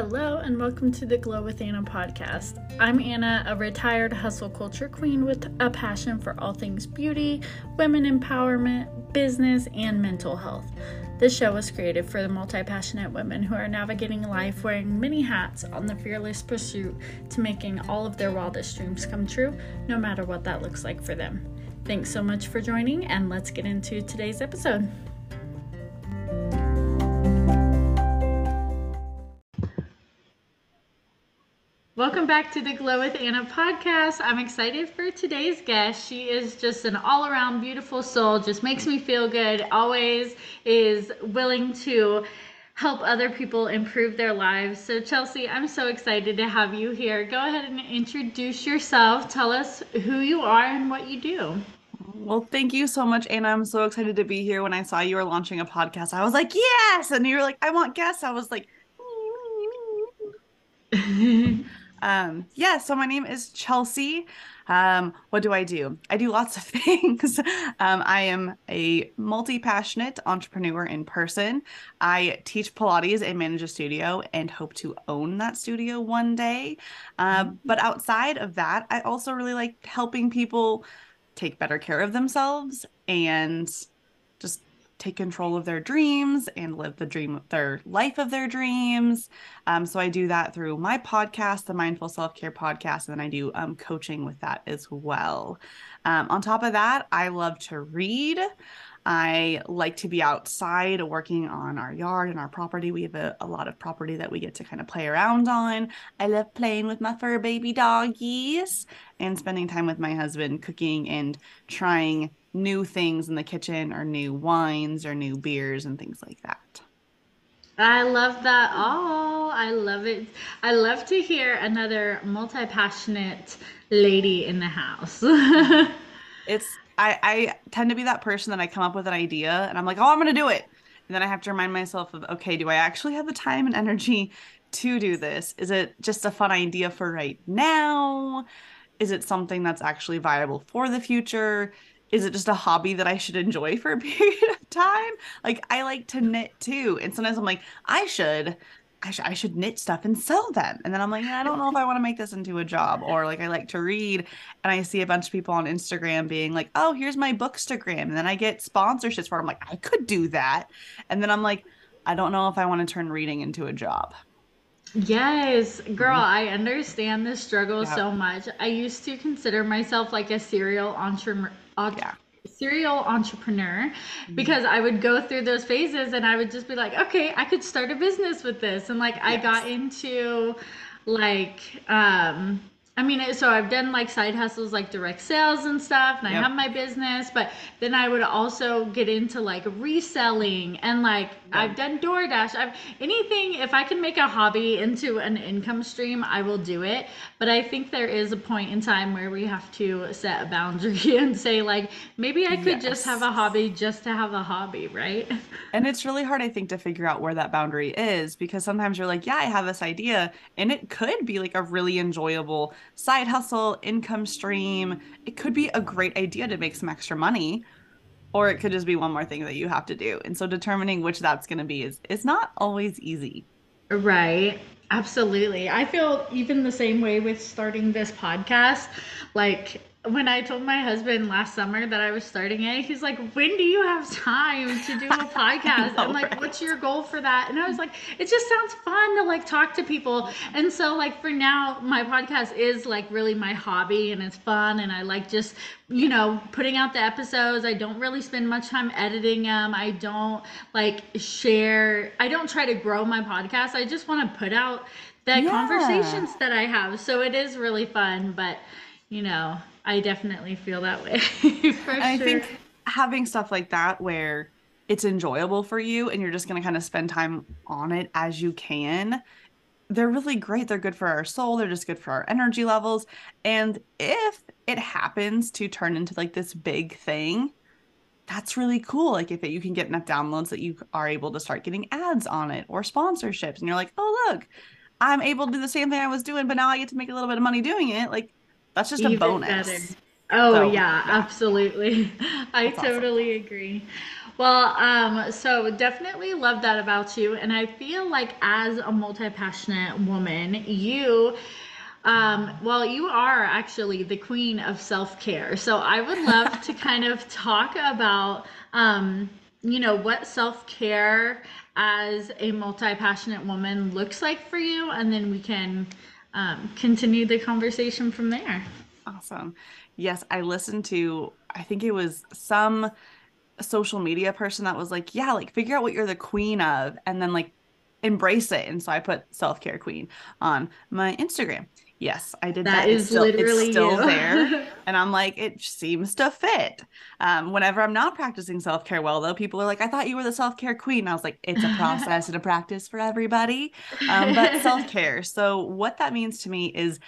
Hello, and welcome to the Glow with Anna podcast. I'm Anna, a retired hustle culture queen with a passion for all things beauty, women empowerment, business, and mental health. This show was created for the multi passionate women who are navigating life wearing many hats on the fearless pursuit to making all of their wildest dreams come true, no matter what that looks like for them. Thanks so much for joining, and let's get into today's episode. Welcome back to the Glow with Anna podcast. I'm excited for today's guest. She is just an all around beautiful soul, just makes me feel good, always is willing to help other people improve their lives. So, Chelsea, I'm so excited to have you here. Go ahead and introduce yourself. Tell us who you are and what you do. Well, thank you so much, Anna. I'm so excited to be here. When I saw you were launching a podcast, I was like, yes. And you were like, I want guests. I was like, Um, yeah, so my name is Chelsea. Um, what do I do? I do lots of things. um, I am a multi passionate entrepreneur in person. I teach Pilates and manage a studio and hope to own that studio one day. Uh, but outside of that, I also really like helping people take better care of themselves and take control of their dreams and live the dream their life of their dreams um, so i do that through my podcast the mindful self-care podcast and then i do um, coaching with that as well um, on top of that i love to read I like to be outside working on our yard and our property. We have a, a, lot of property that we get to kind of play around on. I love playing with my fur baby doggies and spending time with my husband cooking and trying new things in the kitchen or new wines or new beers and things like that. I love that all. I love it. I love to hear another multi passionate lady in the house. it's I, I tend to be that person that I come up with an idea and I'm like, oh, I'm gonna do it. And then I have to remind myself of, okay, do I actually have the time and energy to do this? Is it just a fun idea for right now? Is it something that's actually viable for the future? Is it just a hobby that I should enjoy for a period of time? Like I like to knit too, and sometimes I'm like, I should, I should, I should knit stuff and sell them, and then I'm like, I don't know if I want to make this into a job, or like I like to read, and I see a bunch of people on Instagram being like, oh, here's my bookstagram, and then I get sponsorships for. It. I'm like, I could do that, and then I'm like, I don't know if I want to turn reading into a job. Yes, girl. I understand the struggle yeah. so much. I used to consider myself like a serial yeah. serial entrepreneur mm-hmm. because I would go through those phases and I would just be like, okay, I could start a business with this. And like yes. I got into like um I mean, so I've done like side hustles like direct sales and stuff, and I have my business, but then I would also get into like reselling and like I've done DoorDash. I've anything if I can make a hobby into an income stream, I will do it. But I think there is a point in time where we have to set a boundary and say like maybe I could yes. just have a hobby just to have a hobby, right? And it's really hard I think to figure out where that boundary is because sometimes you're like, yeah, I have this idea and it could be like a really enjoyable side hustle, income stream. It could be a great idea to make some extra money or it could just be one more thing that you have to do. And so determining which that's going to be is is not always easy. Right. Absolutely. I feel even the same way with starting this podcast. Like when I told my husband last summer that I was starting it, he's like, "When do you have time to do a podcast?" know, and like, right? "What's your goal for that?" And I was like, "It just sounds fun to like talk to people." And so like for now, my podcast is like really my hobby and it's fun and I like just, you know, putting out the episodes. I don't really spend much time editing them. I don't like share. I don't try to grow my podcast. I just want to put out the yeah. conversations that I have. So it is really fun, but you know, I definitely feel that way. for I sure. think having stuff like that where it's enjoyable for you and you're just going to kind of spend time on it as you can they're really great they're good for our soul they're just good for our energy levels and if it happens to turn into like this big thing that's really cool like if it, you can get enough downloads that you are able to start getting ads on it or sponsorships and you're like oh look i'm able to do the same thing i was doing but now i get to make a little bit of money doing it like that's just Even a bonus. Better. Oh so, yeah, yeah, absolutely. I That's totally awesome. agree. Well, um, so definitely love that about you. And I feel like as a multi passionate woman, you um, well, you are actually the queen of self care. So I would love to kind of talk about, um, you know, what self care as a multi passionate woman looks like for you. And then we can um, continue the conversation from there. Awesome. Yes, I listened to, I think it was some social media person that was like, yeah, like figure out what you're the queen of and then like embrace it. And so I put self care queen on my Instagram. Yes, I did that. that. Is it's still, literally it's still there. And I'm like, it seems to fit. Um, whenever I'm not practicing self care well, though, people are like, I thought you were the self care queen. I was like, it's a process and a practice for everybody. Um, but self care. So, what that means to me is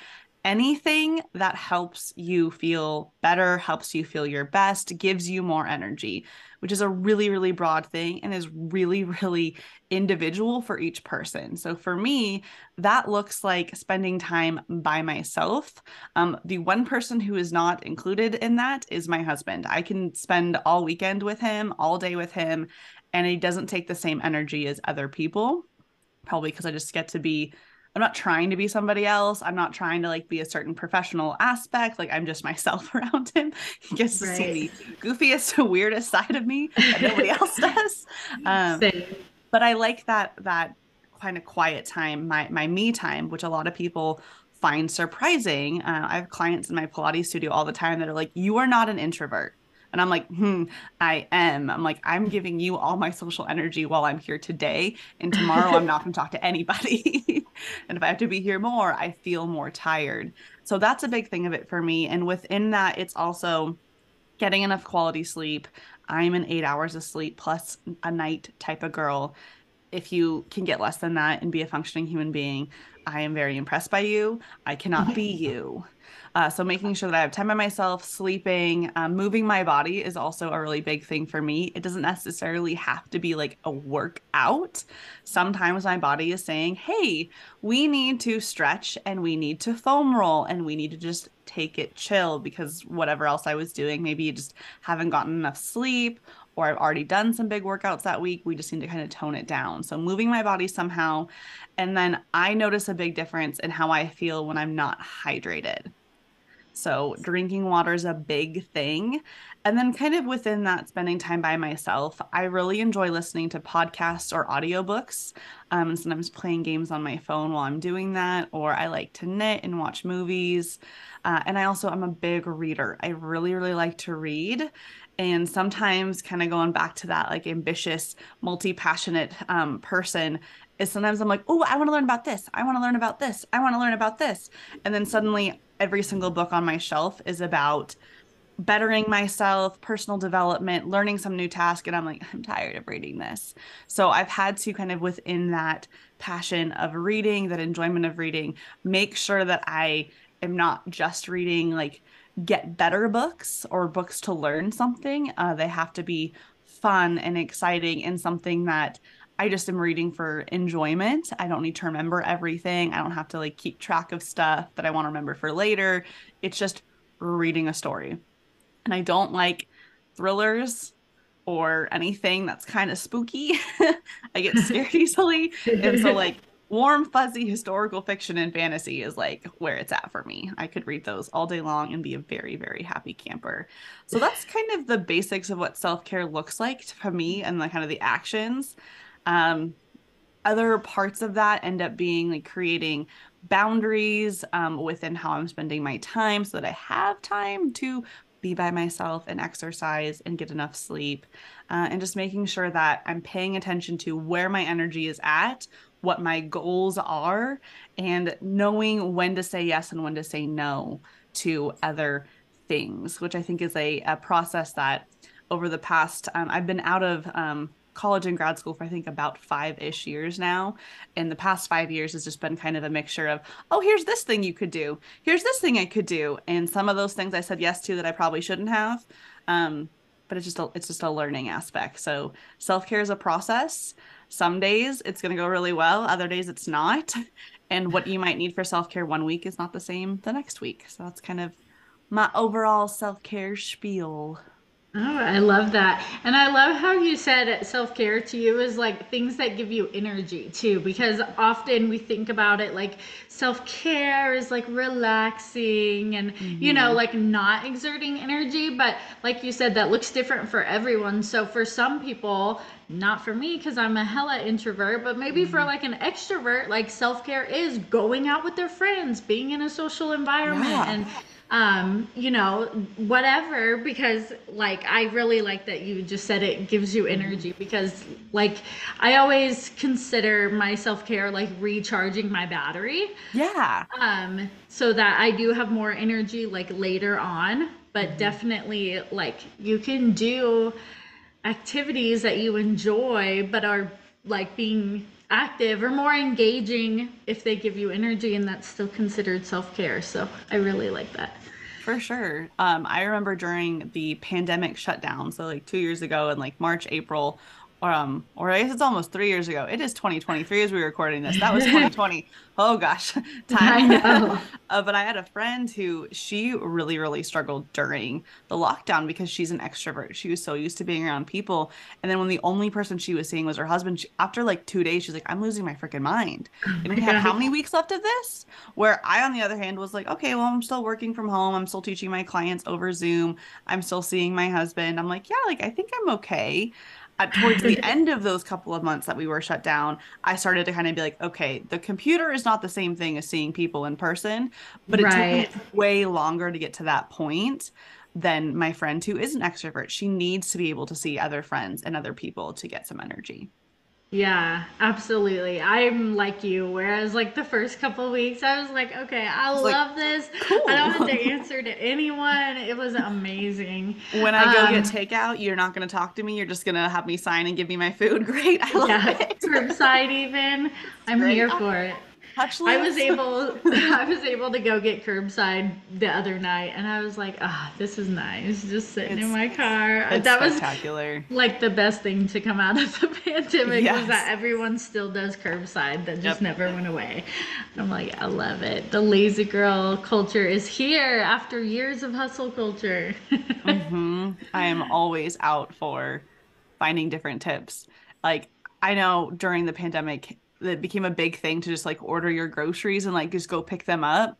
anything that helps you feel better, helps you feel your best, gives you more energy, which is a really, really broad thing and is really, really individual for each person. So for me, that looks like spending time by myself. Um, the one person who is not included in that is my husband. I can spend all weekend with him, all day with him, and he doesn't take the same energy as other people. Probably because I just get to be I'm not trying to be somebody else. I'm not trying to like be a certain professional aspect. Like I'm just myself around him. He gets to right. see the goofiest, weirdest side of me that nobody else does. Um, but I like that that kind of quiet time, my my me time, which a lot of people find surprising. Uh, I have clients in my Pilates studio all the time that are like, "You are not an introvert." And I'm like, hmm, I am. I'm like, I'm giving you all my social energy while I'm here today. And tomorrow I'm not going to talk to anybody. and if I have to be here more, I feel more tired. So that's a big thing of it for me. And within that, it's also getting enough quality sleep. I'm an eight hours of sleep plus a night type of girl. If you can get less than that and be a functioning human being, I am very impressed by you. I cannot be you. Uh, so making sure that I have time by myself, sleeping, um, moving my body is also a really big thing for me. It doesn't necessarily have to be like a workout. Sometimes my body is saying, hey, we need to stretch and we need to foam roll and we need to just take it chill because whatever else I was doing, maybe you just haven't gotten enough sleep or I've already done some big workouts that week. We just need to kind of tone it down. So moving my body somehow. And then I notice a big difference in how I feel when I'm not hydrated. So, drinking water is a big thing. And then, kind of within that, spending time by myself, I really enjoy listening to podcasts or audiobooks. Um, and sometimes playing games on my phone while I'm doing that, or I like to knit and watch movies. Uh, and I also, I'm a big reader. I really, really like to read. And sometimes, kind of going back to that like ambitious, multi passionate um, person, is sometimes I'm like, oh, I want to learn about this. I want to learn about this. I want to learn about this. And then suddenly every single book on my shelf is about bettering myself, personal development, learning some new task. And I'm like, I'm tired of reading this. So I've had to kind of within that passion of reading, that enjoyment of reading, make sure that I am not just reading like get better books or books to learn something. Uh, they have to be fun and exciting and something that I just am reading for enjoyment. I don't need to remember everything. I don't have to like keep track of stuff that I want to remember for later. It's just reading a story. And I don't like thrillers or anything that's kind of spooky. I get scared easily. And so like warm fuzzy historical fiction and fantasy is like where it's at for me. I could read those all day long and be a very very happy camper. So that's kind of the basics of what self-care looks like for me and the kind of the actions. Um, other parts of that end up being like creating boundaries um, within how I'm spending my time so that I have time to be by myself and exercise and get enough sleep. Uh, and just making sure that I'm paying attention to where my energy is at, what my goals are, and knowing when to say yes and when to say no to other things, which I think is a, a process that over the past, um, I've been out of um, college and grad school for I think about five ish years now. And the past five years has just been kind of a mixture of, oh, here's this thing you could do. Here's this thing I could do. And some of those things I said yes to that I probably shouldn't have. Um, but it's just a, it's just a learning aspect. So self care is a process. Some days it's going to go really well. Other days it's not. And what you might need for self care one week is not the same the next week. So that's kind of my overall self care spiel. Oh, I love that. And I love how you said self care to you is like things that give you energy too, because often we think about it like self care is like relaxing and, mm-hmm. you know, mm-hmm. like not exerting energy. But like you said, that looks different for everyone. So for some people, not for me because I'm a hella introvert, but maybe mm-hmm. for like an extrovert, like self care is going out with their friends, being in a social environment yeah. and um, you know, whatever, because like I really like that you just said it gives you energy because like I always consider my self care like recharging my battery. Yeah. Um, so that I do have more energy like later on, but mm-hmm. definitely like you can do activities that you enjoy but are like being active or more engaging if they give you energy and that's still considered self-care so i really like that for sure. Um, I remember during the pandemic shutdown, so like two years ago in like March, April, um, or I guess it's almost three years ago. It is 2023 as we are recording this. That was 2020. oh gosh, time. I uh, but I had a friend who she really, really struggled during the lockdown because she's an extrovert. She was so used to being around people, and then when the only person she was seeing was her husband, she, after like two days, she's like, "I'm losing my freaking mind." Oh and we have how many weeks left of this? Where I, on the other hand, was like, "Okay, well, I'm still working from home. I'm still teaching my clients over Zoom. I'm still seeing my husband. I'm like, yeah, like I think I'm okay." At, towards the end of those couple of months that we were shut down, I started to kind of be like, okay, the computer is not the same thing as seeing people in person, but it right. took me way longer to get to that point than my friend who is an extrovert. She needs to be able to see other friends and other people to get some energy. Yeah, absolutely. I'm like you. Whereas, like the first couple weeks, I was like, okay, I, I love like, this. Cool. I don't have to answer to anyone. It was amazing. When I go um, get takeout, you're not going to talk to me. You're just going to have me sign and give me my food. Great. I love yeah, it. Curbside, even. I'm Great. here for it. Touchless. I was able I was able to go get curbside the other night and I was like, ah, oh, this is nice. Just sitting it's, in my car. It's that spectacular. was like the best thing to come out of the pandemic yes. was that everyone still does curbside that just yep. never went away. I'm like, I love it. The lazy girl culture is here after years of hustle culture. mm-hmm. I am always out for finding different tips. Like I know during the pandemic that became a big thing to just like order your groceries and like just go pick them up.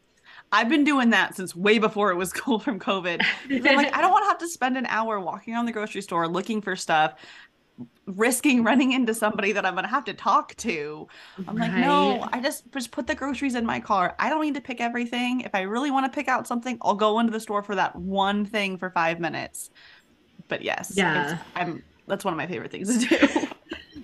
I've been doing that since way before it was cool from COVID. I'm like, I don't want to have to spend an hour walking around the grocery store looking for stuff, risking running into somebody that I'm gonna have to talk to. I'm right. like, no, I just just put the groceries in my car. I don't need to pick everything. If I really want to pick out something, I'll go into the store for that one thing for five minutes. But yes, yeah, I'm that's one of my favorite things to do.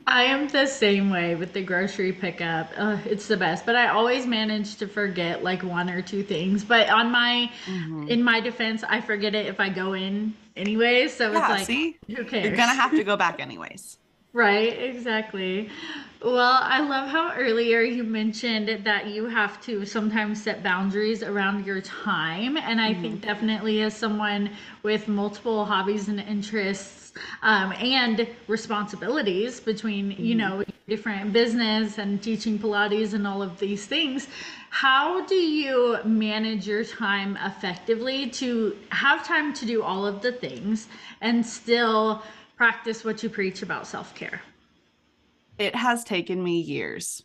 I am the same way with the grocery pickup. Uh, it's the best, but I always manage to forget like one or two things. But on my, mm-hmm. in my defense, I forget it if I go in anyways. So yeah, it's like, see? who cares? You're gonna have to go back anyways. Right, exactly. Well, I love how earlier you mentioned that you have to sometimes set boundaries around your time. And I mm-hmm. think definitely as someone with multiple hobbies and interests, um, and responsibilities between you mm-hmm. know different business and teaching pilates and all of these things how do you manage your time effectively to have time to do all of the things and still practice what you preach about self-care it has taken me years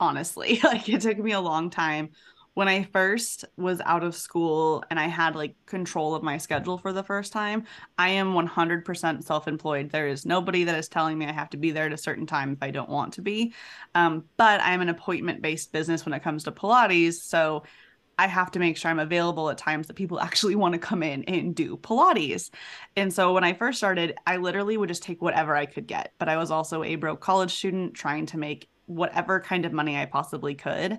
honestly like it took me a long time when I first was out of school and I had like control of my schedule for the first time, I am 100% self employed. There is nobody that is telling me I have to be there at a certain time if I don't want to be. Um, but I'm an appointment based business when it comes to Pilates. So I have to make sure I'm available at times that people actually want to come in and do Pilates. And so when I first started, I literally would just take whatever I could get. But I was also a broke college student trying to make whatever kind of money I possibly could.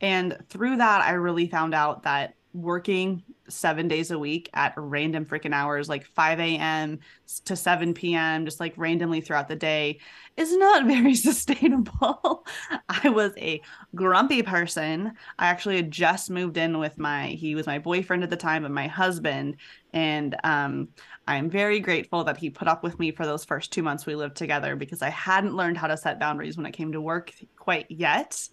And through that, I really found out that working seven days a week at random freaking hours, like 5 a.m. to 7 p.m., just like randomly throughout the day, is not very sustainable. I was a grumpy person. I actually had just moved in with my, he was my boyfriend at the time, but my husband. And um, I'm very grateful that he put up with me for those first two months we lived together because I hadn't learned how to set boundaries when it came to work quite yet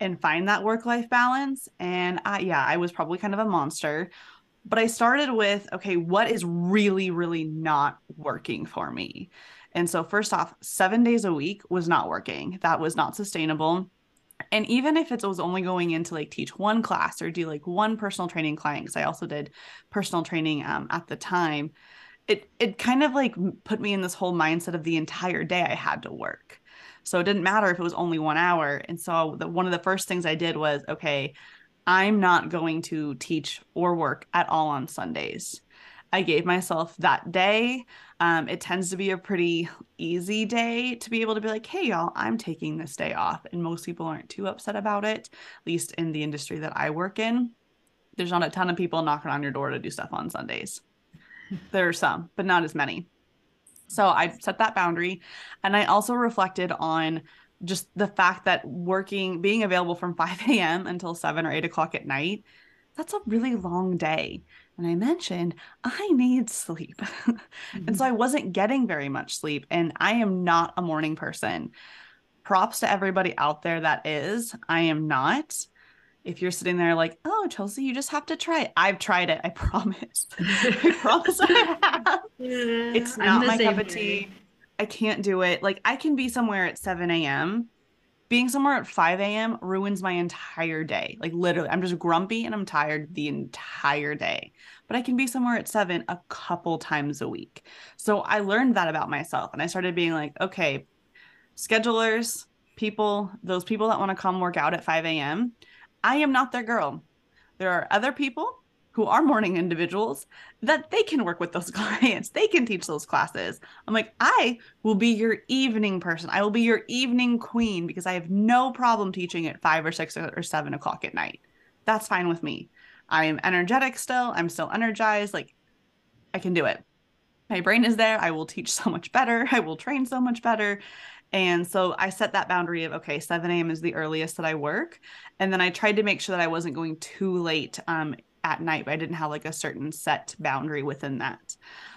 and find that work life balance. And I, yeah, I was probably kind of a monster. But I started with, okay, what is really, really not working for me? And so, first off, seven days a week was not working. That was not sustainable. And even if it was only going in to like teach one class or do like one personal training client, because I also did personal training um, at the time, it it kind of like put me in this whole mindset of the entire day I had to work. So it didn't matter if it was only one hour. And so the, one of the first things I did was, okay, I'm not going to teach or work at all on Sundays. I gave myself that day. Um, it tends to be a pretty easy day to be able to be like, hey, y'all, I'm taking this day off. And most people aren't too upset about it, at least in the industry that I work in. There's not a ton of people knocking on your door to do stuff on Sundays. there are some, but not as many. So I set that boundary. And I also reflected on just the fact that working, being available from 5 a.m. until 7 or 8 o'clock at night, that's a really long day. And I mentioned I need sleep. Mm-hmm. and so I wasn't getting very much sleep. And I am not a morning person. Props to everybody out there that is. I am not. If you're sitting there like, oh, Chelsea, you just have to try it. I've tried it. I promise. I promise I have. Yeah, it's not my cup of tea. I can't do it. Like I can be somewhere at 7 a.m. Being somewhere at 5 a.m. ruins my entire day. Like literally, I'm just grumpy and I'm tired the entire day. But I can be somewhere at seven a couple times a week. So I learned that about myself. And I started being like, okay, schedulers, people, those people that want to come work out at 5 a.m., I am not their girl. There are other people who are morning individuals that they can work with those clients. They can teach those classes. I'm like, I will be your evening person. I will be your evening queen because I have no problem teaching at five or six or seven o'clock at night. That's fine with me. I am energetic still. I'm still energized. Like, I can do it. My brain is there. I will teach so much better. I will train so much better. And so I set that boundary of okay, 7 a.m. is the earliest that I work. And then I tried to make sure that I wasn't going too late um, at night, but I didn't have like a certain set boundary within that.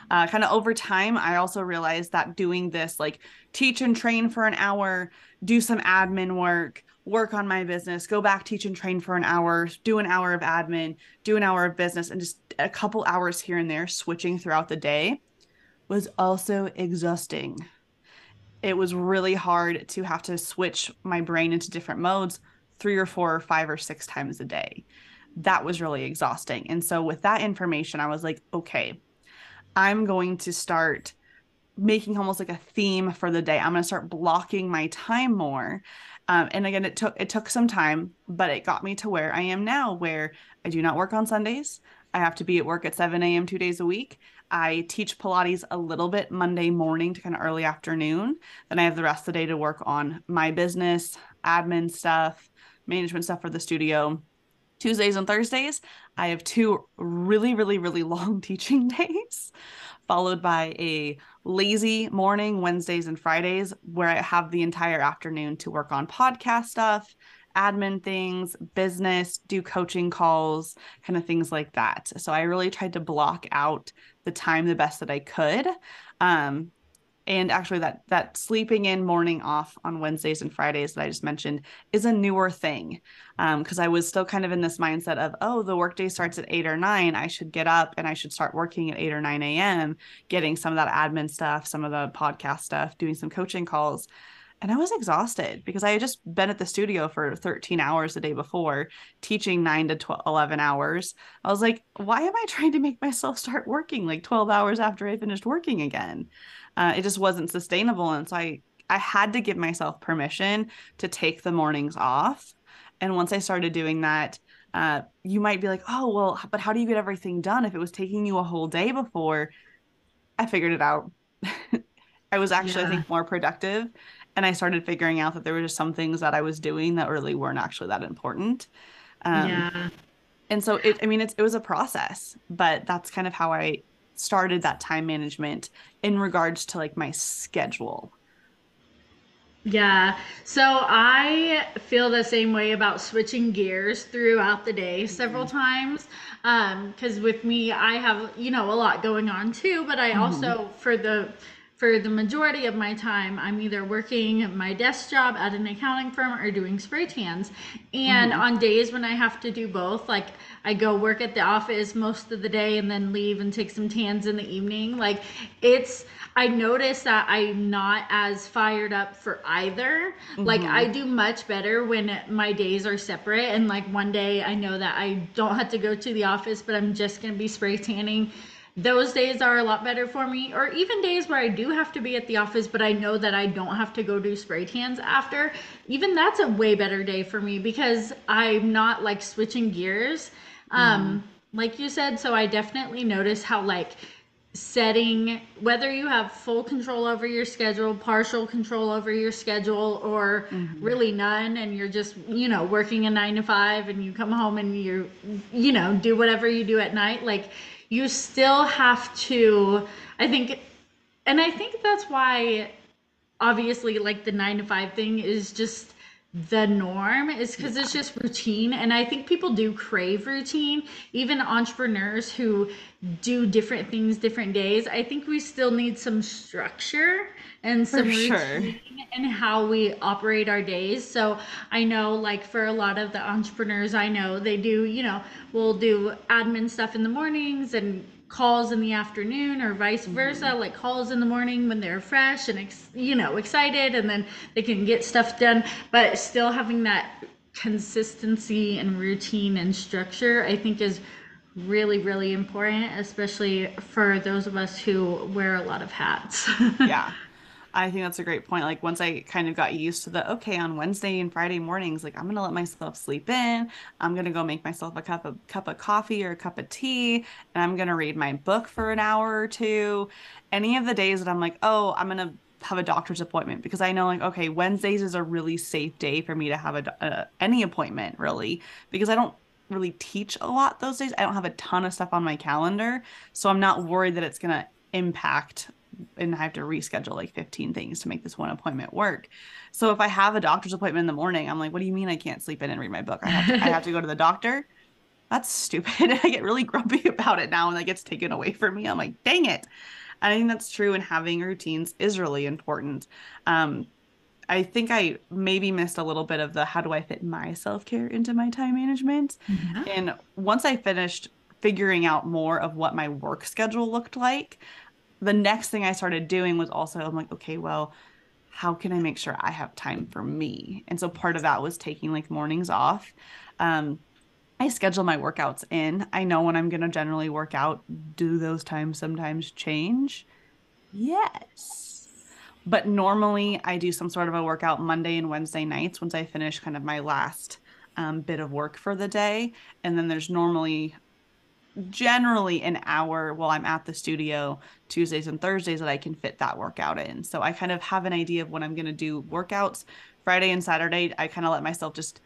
Uh, kind of over time, I also realized that doing this, like teach and train for an hour, do some admin work, work on my business, go back, teach and train for an hour, do an hour of admin, do an hour of business, and just a couple hours here and there switching throughout the day was also exhausting. It was really hard to have to switch my brain into different modes three or four or five or six times a day that was really exhausting. And so with that information, I was like, okay, I'm going to start making almost like a theme for the day. I'm going to start blocking my time more. Um, and again, it took it took some time, but it got me to where I am now, where I do not work on Sundays. I have to be at work at 7 a.m. two days a week. I teach Pilates a little bit Monday morning to kind of early afternoon. Then I have the rest of the day to work on my business, admin stuff, management stuff for the studio, Tuesdays and Thursdays, I have two really, really, really long teaching days, followed by a lazy morning, Wednesdays and Fridays, where I have the entire afternoon to work on podcast stuff, admin things, business, do coaching calls, kind of things like that. So I really tried to block out the time the best that I could. Um, and actually that that sleeping in morning off on wednesdays and fridays that i just mentioned is a newer thing because um, i was still kind of in this mindset of oh the workday starts at 8 or 9 i should get up and i should start working at 8 or 9 a.m getting some of that admin stuff some of the podcast stuff doing some coaching calls and I was exhausted because I had just been at the studio for 13 hours the day before, teaching 9 to 12, 11 hours. I was like, why am I trying to make myself start working like 12 hours after I finished working again? uh, it just wasn't sustainable and so i i had to give myself permission to take the mornings off and once i started doing that uh, you might be like oh well but how do you get everything done if it was taking you a whole day before i figured it out i was actually yeah. i think more productive and i started figuring out that there were just some things that i was doing that really weren't actually that important um, yeah and so it i mean it's, it was a process but that's kind of how i started that time management in regards to like my schedule? Yeah. So I feel the same way about switching gears throughout the day several mm-hmm. times. Um, cuz with me I have, you know, a lot going on too, but I mm-hmm. also for the for the majority of my time, I'm either working my desk job at an accounting firm or doing spray tans. And mm-hmm. on days when I have to do both, like I go work at the office most of the day and then leave and take some tans in the evening, like it's, I notice that I'm not as fired up for either. Mm-hmm. Like I do much better when my days are separate and like one day I know that I don't have to go to the office, but I'm just going to be spray tanning those days are a lot better for me or even days where i do have to be at the office but i know that i don't have to go do spray tans after even that's a way better day for me because i'm not like switching gears um mm. like you said so i definitely notice how like setting whether you have full control over your schedule partial control over your schedule or mm-hmm. really none and you're just you know working a 9 to 5 and you come home and you you know do whatever you do at night like you still have to i think and i think that's why obviously like the 9 to 5 thing is just the norm is because yeah. it's just routine and i think people do crave routine even entrepreneurs who do different things different days i think we still need some structure and some for routine sure. and how we operate our days so i know like for a lot of the entrepreneurs i know they do you know we'll do admin stuff in the mornings and calls in the afternoon or vice mm-hmm. versa mm-hmm. like calls in the morning when they're fresh and ex- you know excited and then they can get stuff done but still having that consistency and routine and structure i think is really really important especially for those of us who wear a lot of hats yeah I think that's a great point. Like once I kind of got used to the okay on Wednesday and Friday mornings, like I'm gonna let myself sleep in. I'm gonna go make myself a cup of cup of coffee or a cup of tea, and I'm gonna read my book for an hour or two. Any of the days that I'm like, oh, I'm gonna have a doctor's appointment because I know like okay Wednesdays is a really safe day for me to have a, a uh, any appointment really because I don't really teach a lot those days. I don't have a ton of stuff on my calendar, so I'm not worried that it's gonna impact and I have to reschedule like 15 things to make this one appointment work. So if I have a doctor's appointment in the morning, I'm like, what do you mean I can't sleep in and read my book? I have to, I have to go to the doctor. That's stupid. I get really grumpy about it now when that gets taken away from me. I'm like, dang it. And I think that's true. And having routines is really important. Um, I think I maybe missed a little bit of the how do I fit my self care into my time management. Mm-hmm. And once I finished figuring out more of what my work schedule looked like, the next thing I started doing was also I'm like, okay, well, how can I make sure I have time for me? And so part of that was taking like mornings off. Um, I schedule my workouts in. I know when I'm going to generally work out. Do those times sometimes change? Yes. But normally I do some sort of a workout Monday and Wednesday nights once I finish kind of my last um, bit of work for the day. And then there's normally generally an hour while I'm at the studio Tuesdays and Thursdays that I can fit that workout in. So I kind of have an idea of when I'm going to do workouts. Friday and Saturday, I kind of let myself just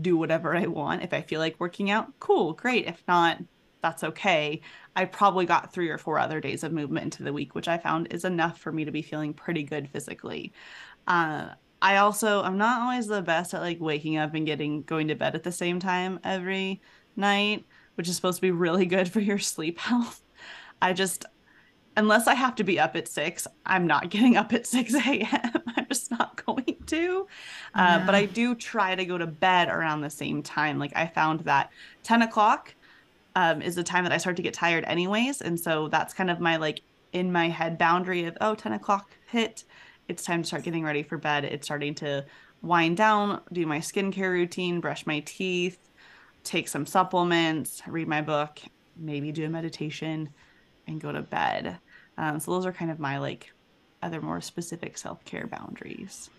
do whatever I want. If I feel like working out, cool, great. If not, that's okay. I probably got three or four other days of movement into the week, which I found is enough for me to be feeling pretty good physically. Uh, I also I'm not always the best at like waking up and getting going to bed at the same time every night which is supposed to be really good for your sleep health. I just, unless I have to be up at six, I'm not getting up at 6 a.m. I'm just not going to. Uh, But I do try to go to bed around the same time. Like I found that 10 o'clock um, is the time that I start to get tired, anyways. And so that's kind of my like in my head boundary of, oh, 10 o'clock hit. It's time to start getting ready for bed. It's starting to wind down, do my skincare routine, brush my teeth, take some supplements, read my book, maybe do a meditation, and go to bed. Um, so those are kind of my like other more specific self care boundaries.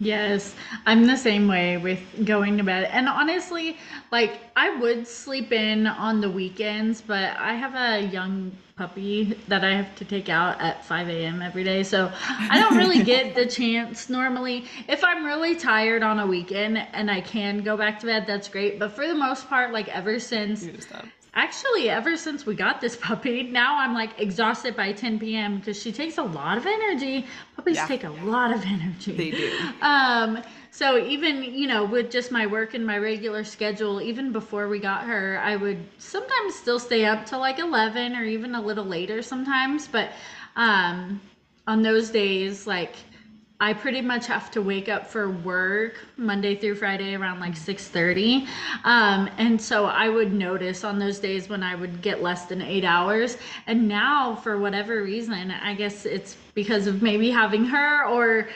Yes, I'm the same way with going to bed. And honestly, like I would sleep in on the weekends, but I have a young puppy that I have to take out at 5 a.m. every day. So I don't really get the chance normally. If I'm really tired on a weekend and I can go back to bed, that's great. But for the most part, like ever since Actually, ever since we got this puppy, now I'm like exhausted by 10 p.m. because she takes a lot of energy. Puppies yeah. take a lot of energy. They do. Um, so even you know with just my work and my regular schedule, even before we got her, I would sometimes still stay up till like 11 or even a little later sometimes. But um, on those days, like I pretty much have to wake up for work Monday through Friday around like 6:30. Um, and so I would notice on those days when I would get less than 8 hours. And now for whatever reason, I guess it's because of maybe having her or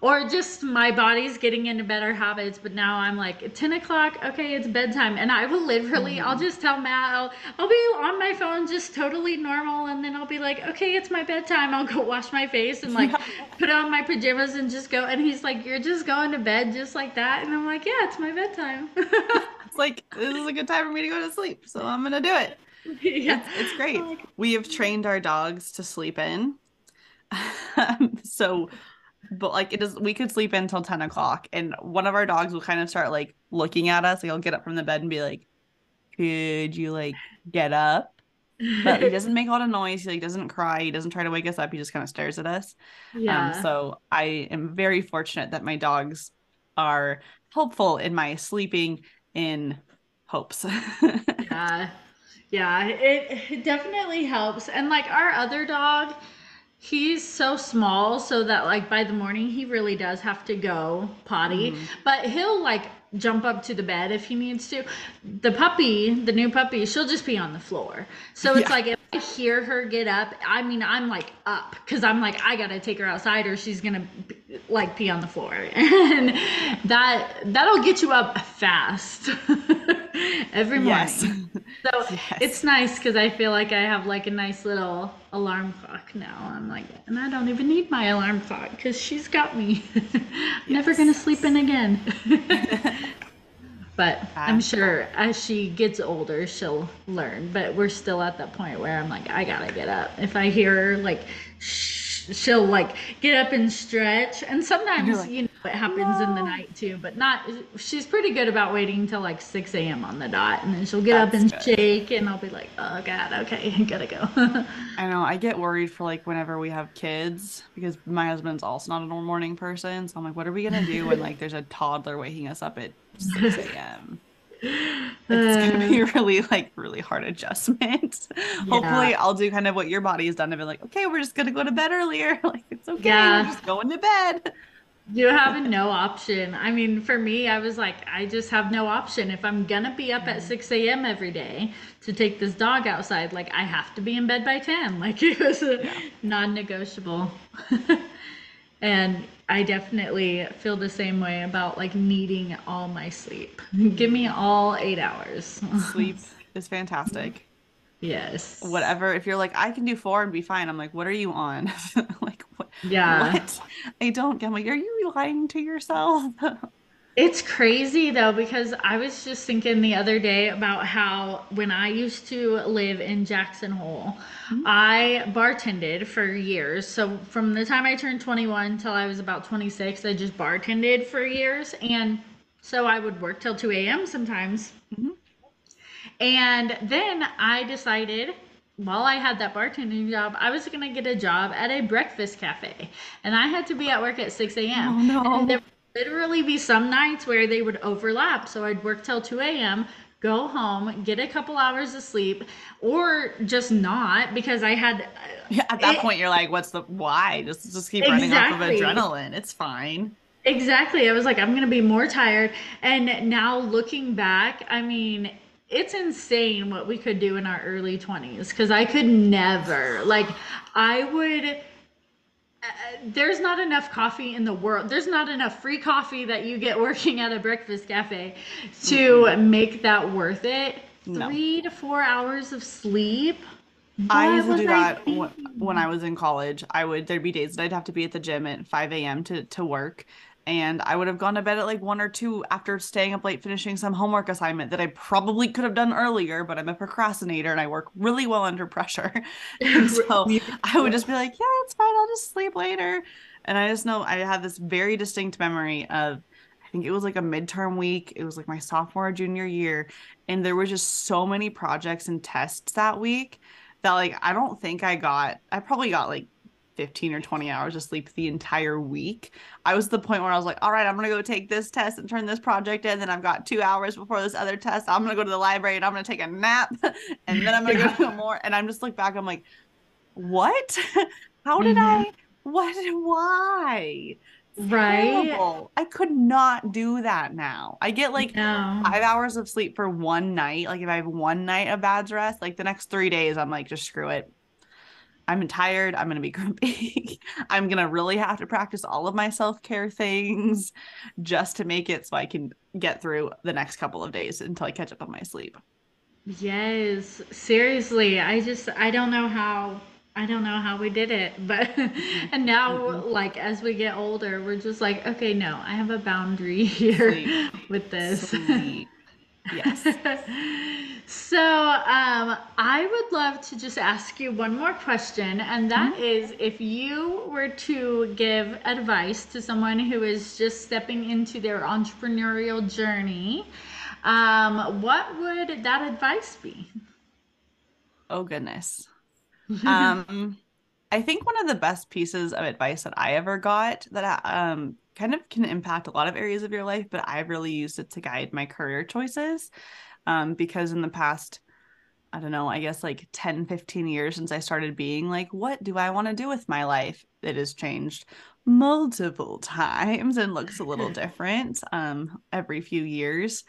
or just my body's getting into better habits. But now I'm like 10 o'clock, okay, it's bedtime, and I will literally, mm-hmm. I'll just tell Matt, I'll, I'll be on my phone, just totally normal, and then I'll be like, okay, it's my bedtime. I'll go wash my face and like put on my pajamas and just go. And he's like, you're just going to bed just like that, and I'm like, yeah, it's my bedtime. it's like this is a good time for me to go to sleep, so I'm gonna do it. Yeah, it's, it's great. We have trained our dogs to sleep in. so but like it is we could sleep until 10 o'clock and one of our dogs will kind of start like looking at us like he'll get up from the bed and be like could you like get up? But he doesn't make a lot of noise he like doesn't cry he doesn't try to wake us up he just kind of stares at us. Um, yeah. um, so i am very fortunate that my dogs are helpful in my sleeping in hopes. Yeah. Yeah it, it definitely helps and like our other dog He's so small so that like by the morning he really does have to go potty, mm-hmm. but he'll like jump up to the bed if he needs to. The puppy, the new puppy, she'll just be on the floor. So it's yeah. like if I hear her get up, I mean I'm like up cuz I'm like I got to take her outside or she's going to like pee on the floor. And that that'll get you up fast. Every morning. Yes. So yes. it's nice cuz I feel like I have like a nice little alarm clock now. I'm like, and I don't even need my alarm clock because she's got me. Never gonna sleep in again. But I'm sure as she gets older, she'll learn. But we're still at that point where I'm like, I gotta get up. If I hear her like, shh she'll like get up and stretch and sometimes like, you know it happens no. in the night too but not she's pretty good about waiting until like 6 a.m on the dot and then she'll get That's up and good. shake and i'll be like oh god okay gotta go i know i get worried for like whenever we have kids because my husband's also not a morning person so i'm like what are we gonna do when like there's a toddler waking us up at 6 a.m it's gonna be really like really hard adjustment. Yeah. Hopefully, I'll do kind of what your body has done and be like, okay, we're just gonna go to bed earlier. like it's okay, yeah. we're just going to bed. You have no option. I mean, for me, I was like, I just have no option. If I'm gonna be up at mm. 6 a.m. every day to take this dog outside, like I have to be in bed by 10. Like it was a yeah. non-negotiable. And I definitely feel the same way about like needing all my sleep. Give me all eight hours. sleep is fantastic. Yes. Whatever. If you're like, I can do four and be fine. I'm like, what are you on? like, what? Yeah. What? I don't. I'm like, are you lying to yourself? It's crazy though because I was just thinking the other day about how when I used to live in Jackson Hole, mm-hmm. I bartended for years. So from the time I turned 21 till I was about 26, I just bartended for years and so I would work till 2 a.m. sometimes. Mm-hmm. And then I decided while I had that bartending job, I was going to get a job at a breakfast cafe. And I had to be at work at 6 a.m. Oh, no literally be some nights where they would overlap. So I'd work till 2 a.m., go home, get a couple hours of sleep, or just not because I had. Uh, yeah, at that it, point, you're like, what's the why? Just just keep exactly. running off of adrenaline. It's fine. Exactly. I was like, I'm gonna be more tired. And now looking back, I mean, it's insane what we could do in our early 20s because I could never like I would there's not enough coffee in the world. There's not enough free coffee that you get working at a breakfast cafe to mm-hmm. make that worth it. No. Three to four hours of sleep. I used to do that when I was in college. I would there'd be days that I'd have to be at the gym at 5 a.m. to to work, and I would have gone to bed at like one or two after staying up late finishing some homework assignment that I probably could have done earlier, but I'm a procrastinator and I work really well under pressure. and so I would just be like, yeah, it's fine. I'll just sleep later. And I just know I have this very distinct memory of I think it was like a midterm week. It was like my sophomore junior year. And there were just so many projects and tests that week that like I don't think I got I probably got like 15 or 20 hours of sleep the entire week. I was at the point where I was like, all right, I'm going to go take this test and turn this project in. Then I've got two hours before this other test. I'm going to go to the library and I'm going to take a nap. and then I'm going to go more. And I'm just look back, I'm like, what? How did mm-hmm. I what why? right terrible. i could not do that now i get like no. five hours of sleep for one night like if i have one night of bad rest like the next three days i'm like just screw it i'm tired i'm gonna be grumpy i'm gonna really have to practice all of my self-care things just to make it so i can get through the next couple of days until i catch up on my sleep yes seriously i just i don't know how I don't know how we did it, but and now mm-hmm. like as we get older, we're just like, okay, no, I have a boundary here Sweet. with this. Yes. so um, I would love to just ask you one more question, and that mm-hmm. is if you were to give advice to someone who is just stepping into their entrepreneurial journey, um, what would that advice be? Oh goodness um, I think one of the best pieces of advice that I ever got that um, kind of can impact a lot of areas of your life, but I've really used it to guide my career choices. Um, because in the past, I don't know, I guess like 10, 15 years since I started being like, what do I want to do with my life? It has changed multiple times and looks a little different um, every few years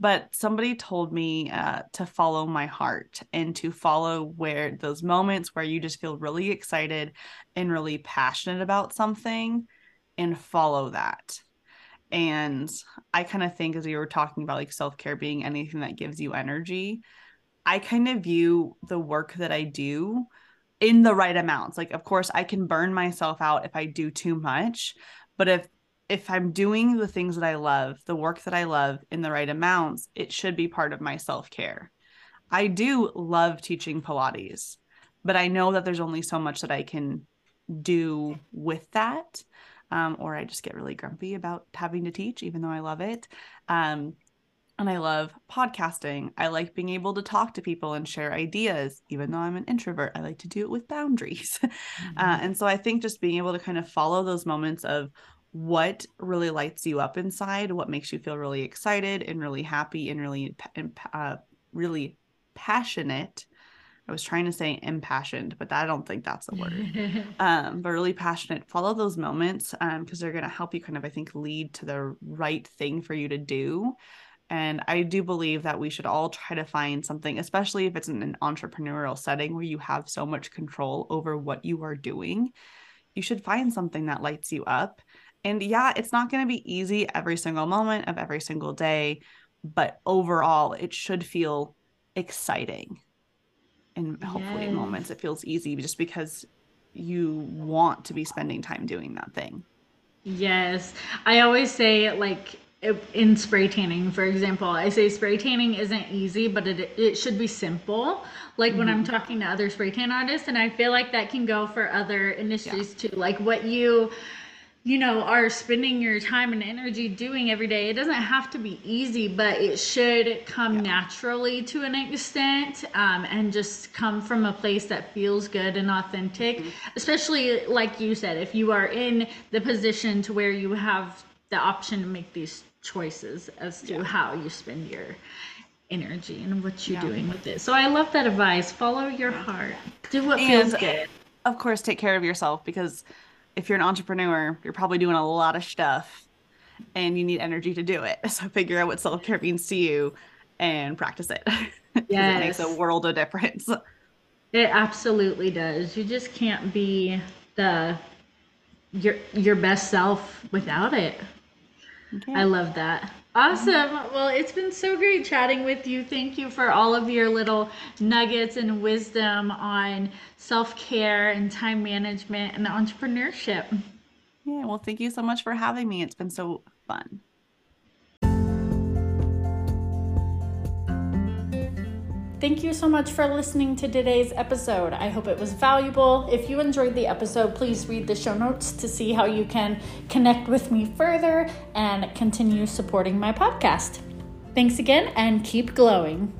but somebody told me uh, to follow my heart and to follow where those moments where you just feel really excited and really passionate about something and follow that and i kind of think as we were talking about like self-care being anything that gives you energy i kind of view the work that i do in the right amounts like of course i can burn myself out if i do too much but if if I'm doing the things that I love, the work that I love in the right amounts, it should be part of my self care. I do love teaching Pilates, but I know that there's only so much that I can do with that. Um, or I just get really grumpy about having to teach, even though I love it. Um, and I love podcasting. I like being able to talk to people and share ideas, even though I'm an introvert. I like to do it with boundaries. Mm-hmm. Uh, and so I think just being able to kind of follow those moments of what really lights you up inside, what makes you feel really excited and really happy and really uh, really passionate. I was trying to say impassioned, but I don't think that's the word. um, but really passionate. Follow those moments because um, they're going to help you kind of, I think, lead to the right thing for you to do. And I do believe that we should all try to find something, especially if it's in an entrepreneurial setting where you have so much control over what you are doing. You should find something that lights you up and yeah, it's not going to be easy every single moment of every single day, but overall, it should feel exciting. And hopefully, yes. in moments, it feels easy just because you want to be spending time doing that thing. Yes. I always say, like, in spray tanning for example i say spray tanning isn't easy but it, it should be simple like mm-hmm. when i'm mm-hmm. talking to other spray tan artists and i feel like that can go for other industries yeah. too like what you you know are spending your time and energy doing every day it doesn't have to be easy but it should come yeah. naturally to an extent um, and just come from a place that feels good and authentic mm-hmm. especially like you said if you are in the position to where you have the option to make these choices as to yeah. how you spend your energy and what you're yeah. doing with it so i love that advice follow your heart do what and, feels good of course take care of yourself because if you're an entrepreneur, you're probably doing a lot of stuff and you need energy to do it. So figure out what self care means to you and practice it. Yeah, it makes a world of difference. It absolutely does. You just can't be the your your best self without it. Okay. I love that. Awesome. Well, it's been so great chatting with you. Thank you for all of your little nuggets and wisdom on self care and time management and entrepreneurship. Yeah, well, thank you so much for having me. It's been so fun. Thank you so much for listening to today's episode. I hope it was valuable. If you enjoyed the episode, please read the show notes to see how you can connect with me further and continue supporting my podcast. Thanks again and keep glowing.